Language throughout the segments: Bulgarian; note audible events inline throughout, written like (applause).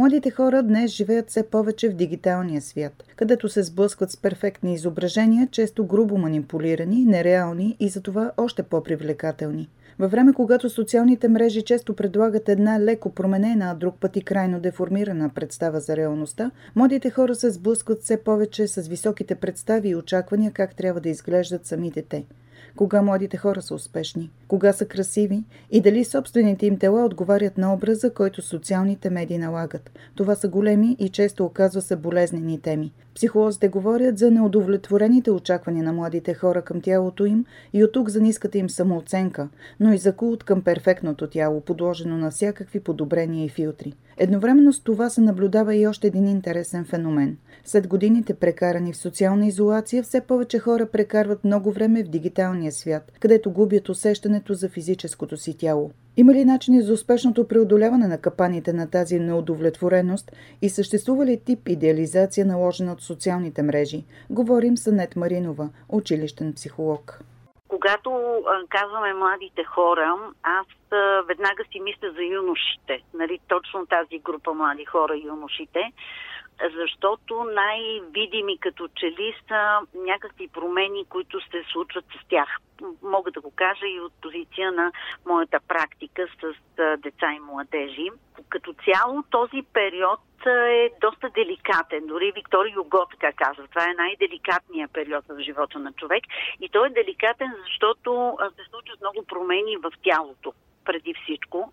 Младите хора днес живеят все повече в дигиталния свят, където се сблъскват с перфектни изображения, често грубо манипулирани, нереални и затова още по-привлекателни. Във време, когато социалните мрежи често предлагат една леко променена, а друг път и крайно деформирана представа за реалността, младите хора се сблъскват все повече с високите представи и очаквания как трябва да изглеждат самите те – кога младите хора са успешни, кога са красиви и дали собствените им тела отговарят на образа, който социалните медии налагат. Това са големи и често оказва се болезнени теми. Психолозите говорят за неудовлетворените очаквания на младите хора към тялото им и от тук за ниската им самооценка, но и за култ към перфектното тяло, подложено на всякакви подобрения и филтри. Едновременно с това се наблюдава и още един интересен феномен. След годините прекарани в социална изолация, все повече хора прекарват много време в дигиталния свят, където губят усещането за физическото си тяло. Има ли начини за успешното преодоляване на капаните на тази неудовлетвореност и съществува ли тип идеализация наложена от социалните мрежи? Говорим с Анет Маринова, училищен психолог. Когато казваме младите хора, аз веднага си мисля за юношите, нали, точно тази група млади хора, юношите, защото най-видими като че ли са някакви промени, които се случват с тях. Мога да го кажа и от позиция на моята практика с деца и младежи. Като цяло този период е доста деликатен. Дори Виктор Юго така казва. Това е най-деликатният период в живота на човек. И той е деликатен, защото се случват много промени в тялото преди всичко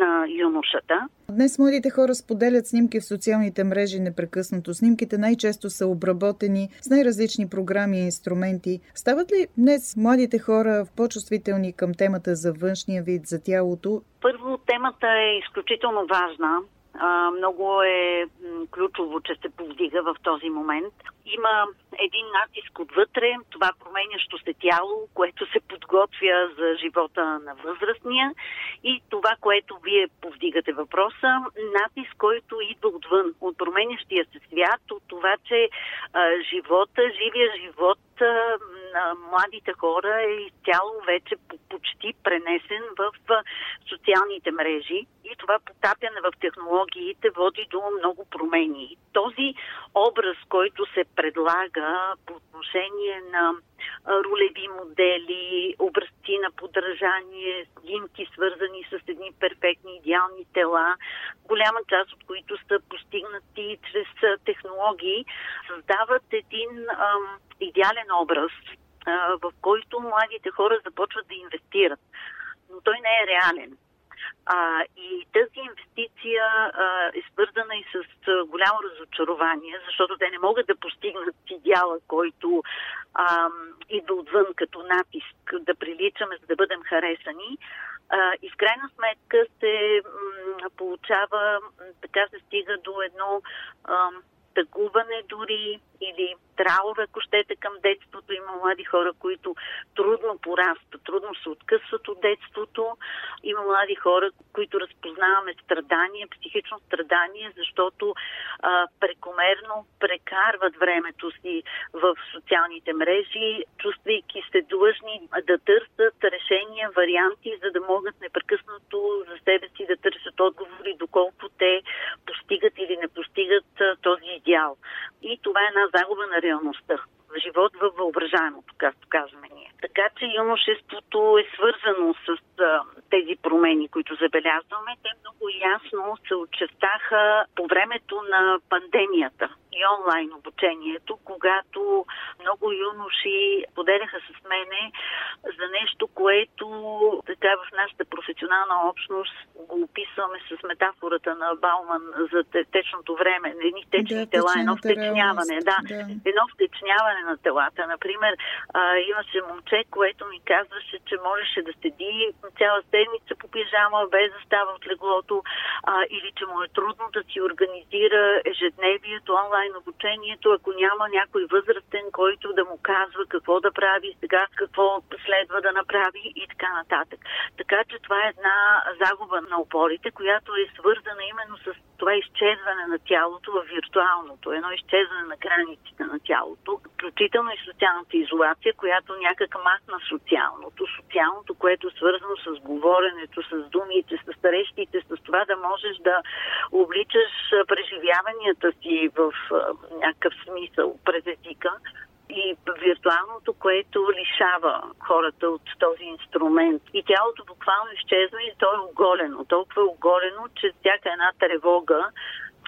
на юношата. Днес младите хора споделят снимки в социалните мрежи непрекъснато. Снимките най-често са обработени с най-различни програми и инструменти. Стават ли днес младите хора по-чувствителни към темата за външния вид, за тялото? Първо, темата е изключително важна а, много е ключово, че се повдига в този момент. Има един натиск отвътре, това променящо се тяло, което се подготвя за живота на възрастния и това, което вие повдигате въпроса, натиск, който идва отвън, от променящия се свят, от това, че а, живота, живия живот на младите хора е изцяло вече почти пренесен в социалните мрежи това потапяне в технологиите води до много промени. Този образ, който се предлага по отношение на ролеви модели, образци на подражание, снимки свързани с едни перфектни идеални тела, голяма част от които са постигнати чрез технологии, създават един ам, идеален образ, а, в който младите хора започват да инвестират. Но той не е реален. А, и тази инвестиция а, е свързана и с а, голямо разочарование, защото те не могат да постигнат идеала, който а, идва отвън като натиск, да приличаме, за да бъдем харесани. А, и в крайна сметка се м, получава, така се стига до едно а, тъгуване дори или траур, ако щете, към детството. Има млади хора, които трудно порастват, трудно се откъсват от детството. Има млади хора, които разпознаваме страдания, психично страдание, защото а, прекомерно прекарват времето си в социалните мрежи, чувствайки се длъжни да търсят решения, варианти, за да могат непрекъснато за себе си да търсят отговори, доколко те постигат или не постигат а, този идеал. И това е една загуба на реалността. Живот във въображаемото, както казваме ние. Така че юношеството е свързано с а, тези промени, които забелязваме. Те много ясно се очертаха по времето на пандемията и онлайн обучението, когато много юноши поделяха с мене за нещо, което така в нашата професионална общност го описваме с метафората на Бауман за течното време. Едни течни да, тела, едно втечняване. Да, да, едно втечняване на телата. Например, а, имаше момче, което ми казваше, че можеше да седи цяла седмица по пижама, без да става от леглото, а, или че му е трудно да си организира ежедневието, онлайн обучението, ако няма някой възрастен, който да му казва какво да прави сега, какво следва да направи и така нататък. Така че това е една загуба на опорите, която е свързана именно с това изчезване на тялото в виртуалното, едно изчезване на границите на тялото, включително и социалната изолация, която някак махна социалното. Социалното, което е свързано с говоренето, с думите, с срещите, с това да можеш да обличаш преживяванията си в някакъв смисъл през езика и виртуалното, което лишава хората от този инструмент. И тялото буквално изчезва и то е оголено. Толкова е оголено, че всяка една тревога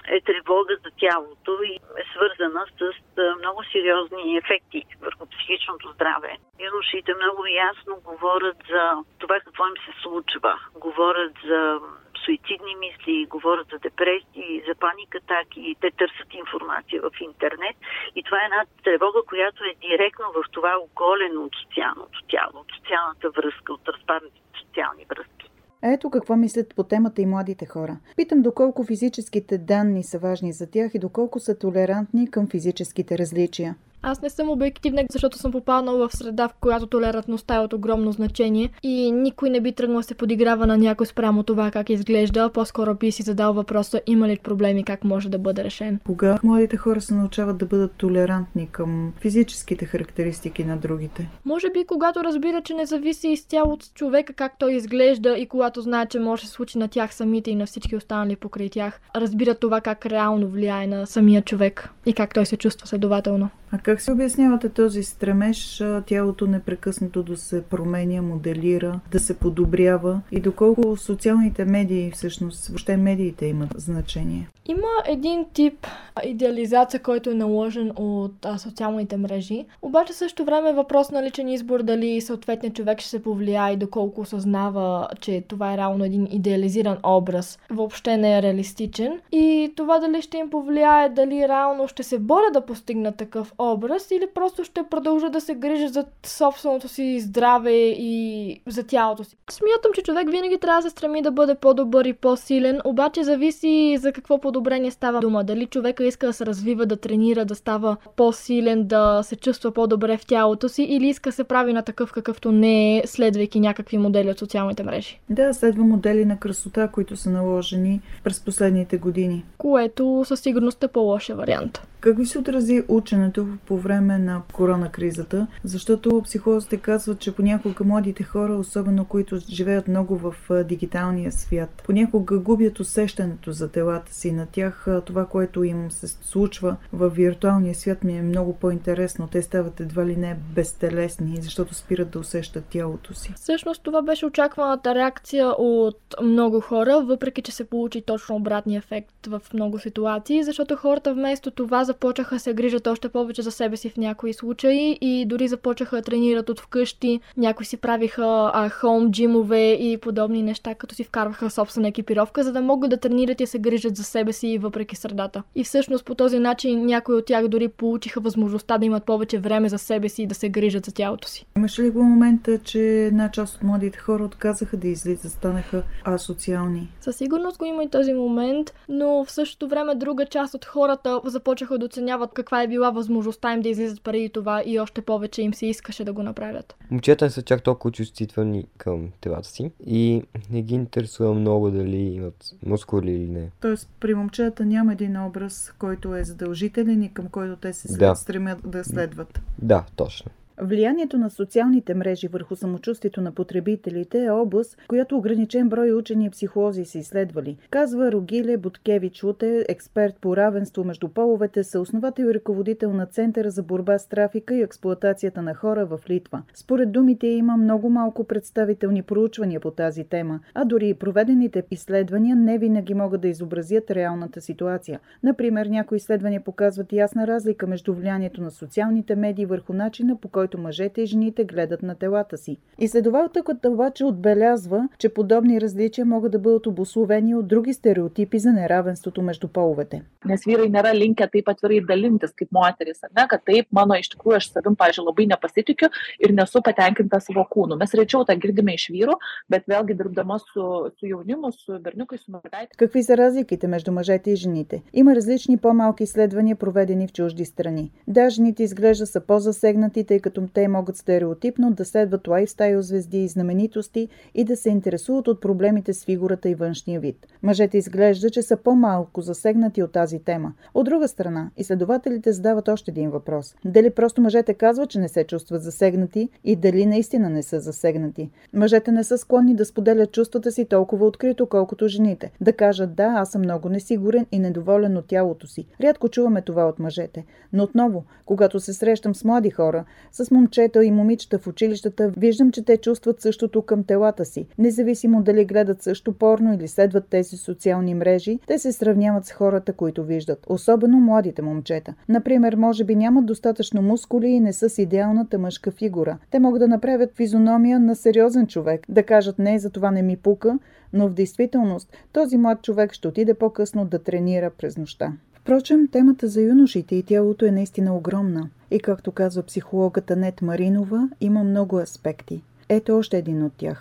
е тревога за тялото и е свързана с много сериозни ефекти върху психичното здраве. Юношите много ясно говорят за това какво им се случва. Говорят за суицидни мисли, говорят за депресии, за паникатаки, те търсят информация в интернет и това е една тревога, която е директно в това оголено от социалното тяло, от социалната връзка, от разпадните социални връзки. Ето какво мислят по темата и младите хора. Питам доколко физическите данни са важни за тях и доколко са толерантни към физическите различия. Аз не съм обективна, защото съм попаднала в среда, в която толерантността е от огромно значение и никой не би тръгнал да се подиграва на някой спрямо това как изглежда, по-скоро би си задал въпроса има ли проблеми, как може да бъде решен. Кога младите хора се научават да бъдат толерантни към физическите характеристики на другите? Може би когато разбира, че не зависи изцяло от човека как той изглежда и когато знае, че може да се случи на тях самите и на всички останали покрай тях, разбира това как реално влияе на самия човек и как той се чувства следователно. А как се обяснявате този стремеж тялото непрекъснато да се променя, моделира, да се подобрява и доколко социалните медии, всъщност, въобще медиите имат значение? Има един тип идеализация, който е наложен от а, социалните мрежи. Обаче също време е въпрос на личен избор дали съответният човек ще се повлияе и доколко осъзнава, че това е реално един идеализиран образ. Въобще не е реалистичен. И това дали ще им повлияе, дали реално ще се боря да постигнат такъв образ или просто ще продължа да се грижа за собственото си здраве и за тялото си. Смятам, че човек винаги трябва да се стреми да бъде по-добър и по-силен, обаче зависи за какво подобрение става дума. Дали човека иска да се развива, да тренира, да става по-силен, да се чувства по-добре в тялото си или иска да се прави на такъв какъвто не е, следвайки някакви модели от социалните мрежи. Да, следва модели на красота, които са наложени през последните години. Което със сигурност е по-лошия вариант. Как ви се отрази ученето по време на корона кризата? Защото психолозите казват, че понякога младите хора, особено които живеят много в дигиталния свят, понякога губят усещането за телата си. На тях това, което им се случва в виртуалния свят ми е много по-интересно. Те стават едва ли не безтелесни, защото спират да усещат тялото си. Всъщност това беше очакваната реакция от много хора, въпреки че се получи точно обратния ефект в много ситуации, защото хората вместо това започнаха се грижат още повече за себе си в някои случаи и дори започнаха да тренират от вкъщи. Някои си правиха а, хоум джимове и подобни неща, като си вкарваха собствена екипировка, за да могат да тренират и се грижат за себе си въпреки средата. И всъщност по този начин някои от тях дори получиха възможността да имат повече време за себе си и да се грижат за тялото си. Имаше ли го момента, че една част от младите хора отказаха да излизат, станаха асоциални? Със сигурност го има и този момент, но в същото време друга част от хората започнаха да оценяват каква е била възможността им да излизат преди това и още повече им се искаше да го направят. Момчета не са чак толкова чувствителни към телата си и не ги интересува много дали имат мускули или не. Тоест при момчета няма един образ, който е задължителен и към който те се да. стремят да следват. Да, точно. Влиянието на социалните мрежи върху самочувствието на потребителите е област, която ограничен брой учени и психолози са изследвали, казва Рогиле Буткевич Луте, експерт по равенство между половете, съосновател и ръководител на Центъра за борба с трафика и експлоатацията на хора в Литва. Според думите има много малко представителни проучвания по тази тема, а дори и проведените изследвания не винаги могат да изобразят реалната ситуация. Например, някои изследвания показват ясна разлика между влиянието на социалните медии върху начина по който който мъжете и жените гледат на телата си. Изследователката обаче отбелязва, че подобни различия могат да бъдат обословени от други стереотипи за неравенството между половете. Nes vyrai nėra linkę taip atvirai dalintis kaip moteris, ne, kad taip, mano iš tikrųjų aš savim, pažiūrėjau, labai nepasitikiu ir nesu patenkinta savo kūnu. Mes rečiau tą girdime iš vyrų, bet vėlgi dirbdama su, su jaunimu, su berniukai, su mergaitė. Какви са разликите между мъжете и жените? Има различни по-малки изследвания, проведени в чужди страни. Да, жените изглежда са по-засегнати, тъй като те могат стереотипно да следват лайфстайл звезди и знаменитости и да се интересуват от проблемите с фигурата и външния вид. Мъжете изглежда, че са по-малко засегнати от тази тема. От друга страна, изследователите задават още един въпрос. Дали просто мъжете казват, че не се чувстват засегнати и дали наистина не са засегнати. Мъжете не са склонни да споделят чувствата си толкова открито, колкото жените. Да кажат да, аз съм много несигурен и недоволен от тялото си. Рядко чуваме това от мъжете. Но отново, когато се срещам с млади хора, с момчета и момичета в училищата, виждам, че те чувстват същото към телата си. Независимо дали гледат също порно или следват тези социални мрежи, те се сравняват с хората, които виждат. Особено младите момчета. Например, може би нямат достатъчно мускули и не са с идеалната мъжка фигура. Те могат да направят физиономия на сериозен човек, да кажат не, за това не ми пука, но в действителност този млад човек ще отиде по-късно да тренира през нощта. Впрочем, темата за юношите и тялото е наистина огромна. И както казва психологата Нет Маринова, има много аспекти. Ето още един от тях.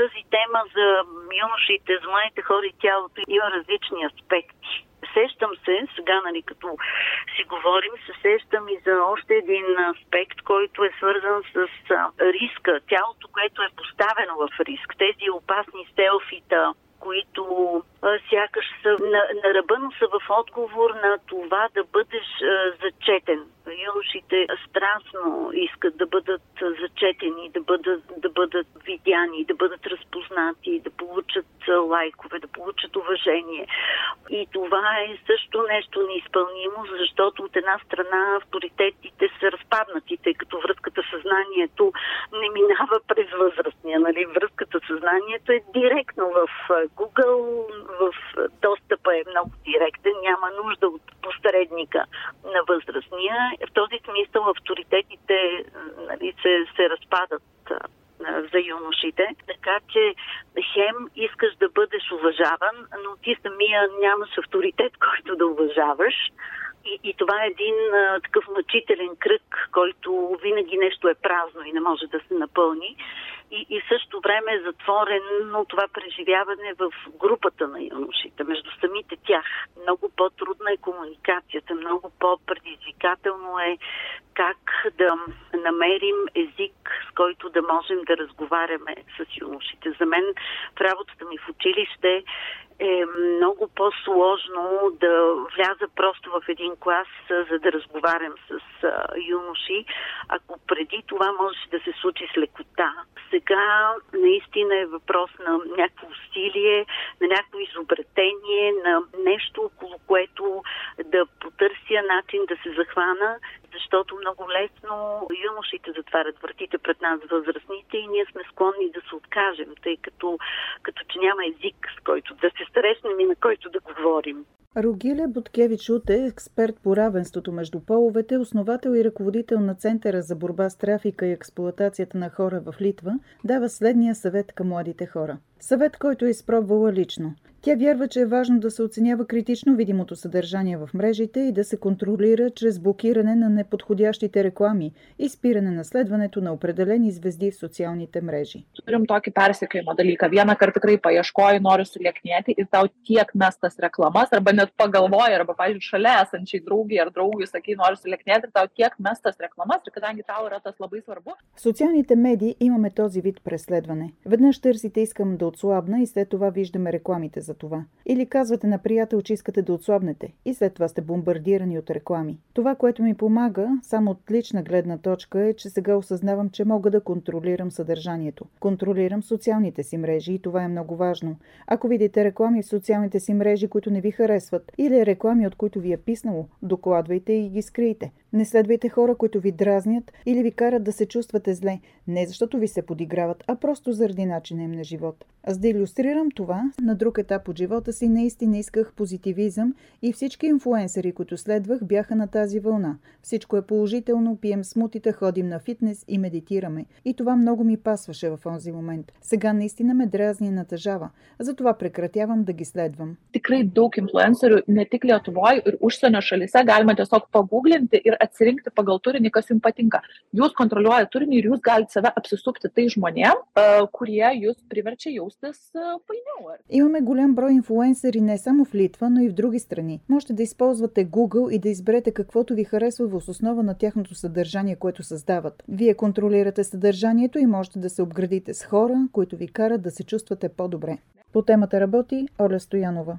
Тази тема за юношите, за младите хора и тялото има различни аспекти. Сещам се, сега, нали, като си говорим, се сещам и за още един аспект, който е свързан с риска, тялото, което е поставено в риск. Тези опасни селфита, които сякаш са на, на ръба, но са в отговор на това да бъдеш а, зачетен. Юношите страстно искат да бъдат зачетени, да бъдат, да бъдат видяни, да бъдат разпознати, да получат лайкове, да получат уважение. И това е също нещо неизпълнимо, защото от една страна авторитетите са разпаднати, тъй като връзката съзнанието не минава през възрастния. Нали? Връзката съзнанието е директно в Google, в достъпа е много директен, няма нужда от посредника на възрастния. В този смисъл авторитетите нали, се, се разпадат за юношите. Така че хем искаш да бъдеш уважаван, но ти самия нямаш авторитет, (laughs) който да уважаваш. И, и това е един а, такъв мъчителен кръг, който винаги нещо е празно и не може да се напълни. И, и в същото време е затворено това преживяване в групата на юношите, между самите тях. Много по-трудна е комуникацията, много по-предизвикателно е как да намерим език, с който да можем да разговаряме с юношите. За мен в работата ми в училище е много по-сложно да вляза просто в един клас, за да разговарям с юноши, ако преди това можеше да се случи с лекота. Сега наистина е въпрос на някакво усилие, на някакво изобретение, на нещо, около което да потърся начин да се захвана, защото много лесно юношите затварят вратите пред нас възрастните и ние сме склонни да се откажем, тъй като, като че няма език, с който да се срещнем и на който да говорим. Рогиле Буткевич Ут е експерт по равенството между половете, основател и ръководител на Центъра за борба с трафика и експлоатацията на хора в Литва, дава следния съвет към младите хора. Съвет, който е изпробвала лично. Тя вярва, че е важно да се оценява критично видимото съдържание в мрежите и да се контролира чрез блокиране на неподходящите реклами и спиране на следването на определени звезди в социалните мрежи. Turim tokį persekiojimo dalyką. Vieną kartą tikrai paieškoji, nori sulieknėti ir tau tiek mestas reklamas, arba net pagalvoji, arba, pavyzdžiui, šalia esančiai draugiai ar draugui sakai, nori sulieknėti ir tau tiek mestas reklamas ir kadangi tau yra tas labai svarbu. В социалните медии имаме този вид преследване. Веднъж търсите искам да отслабна и след това виждаме рекламите за това. Или казвате на приятел, че искате да отслабнете и след това сте бомбардирани от реклами. Това, което ми помага, само от лична гледна точка е, че сега осъзнавам, че мога да контролирам съдържанието. Контролирам социалните си мрежи и това е много важно. Ако видите реклами в социалните си мрежи, които не ви харесват, или реклами, от които ви е писнало, докладвайте и ги скрийте. Не следвайте хора, които ви дразнят или ви карат да се чувствате зле, не защото ви се подиграват, а просто заради начина им на живот. Аз да иллюстрирам това, на друг етап от живота си наистина исках позитивизъм и всички инфуенсери, които следвах, бяха на тази вълна. Всичко е положително, пием смутите, ходим на фитнес и медитираме. И това много ми пасваше в този момент. Сега наистина ме дразни и натъжава. Затова прекратявам да ги следвам. Tikrai daug influencerių ne tik Lietuvoje ir užsienio šalyse galima tiesiog paguglinti ir atsirinkti pagal turinį, kas jums patinka. Jūs kontroliuojate turinį ir jūs galite save apsisupti tai žmonėm, kurie jūs priverčia jaustis fainiau. Имаме голям брой инфлуенсъри не само в Литва, но и в други страни. Можете да използвате Google и да изберете каквото ви харесва в основа на тяхното съдържание, което създават. Вие контролирате съдържанието и можете да се обградите с хора, които ви карат да се чувствате по-добре. По темата работи Оля Стоянова.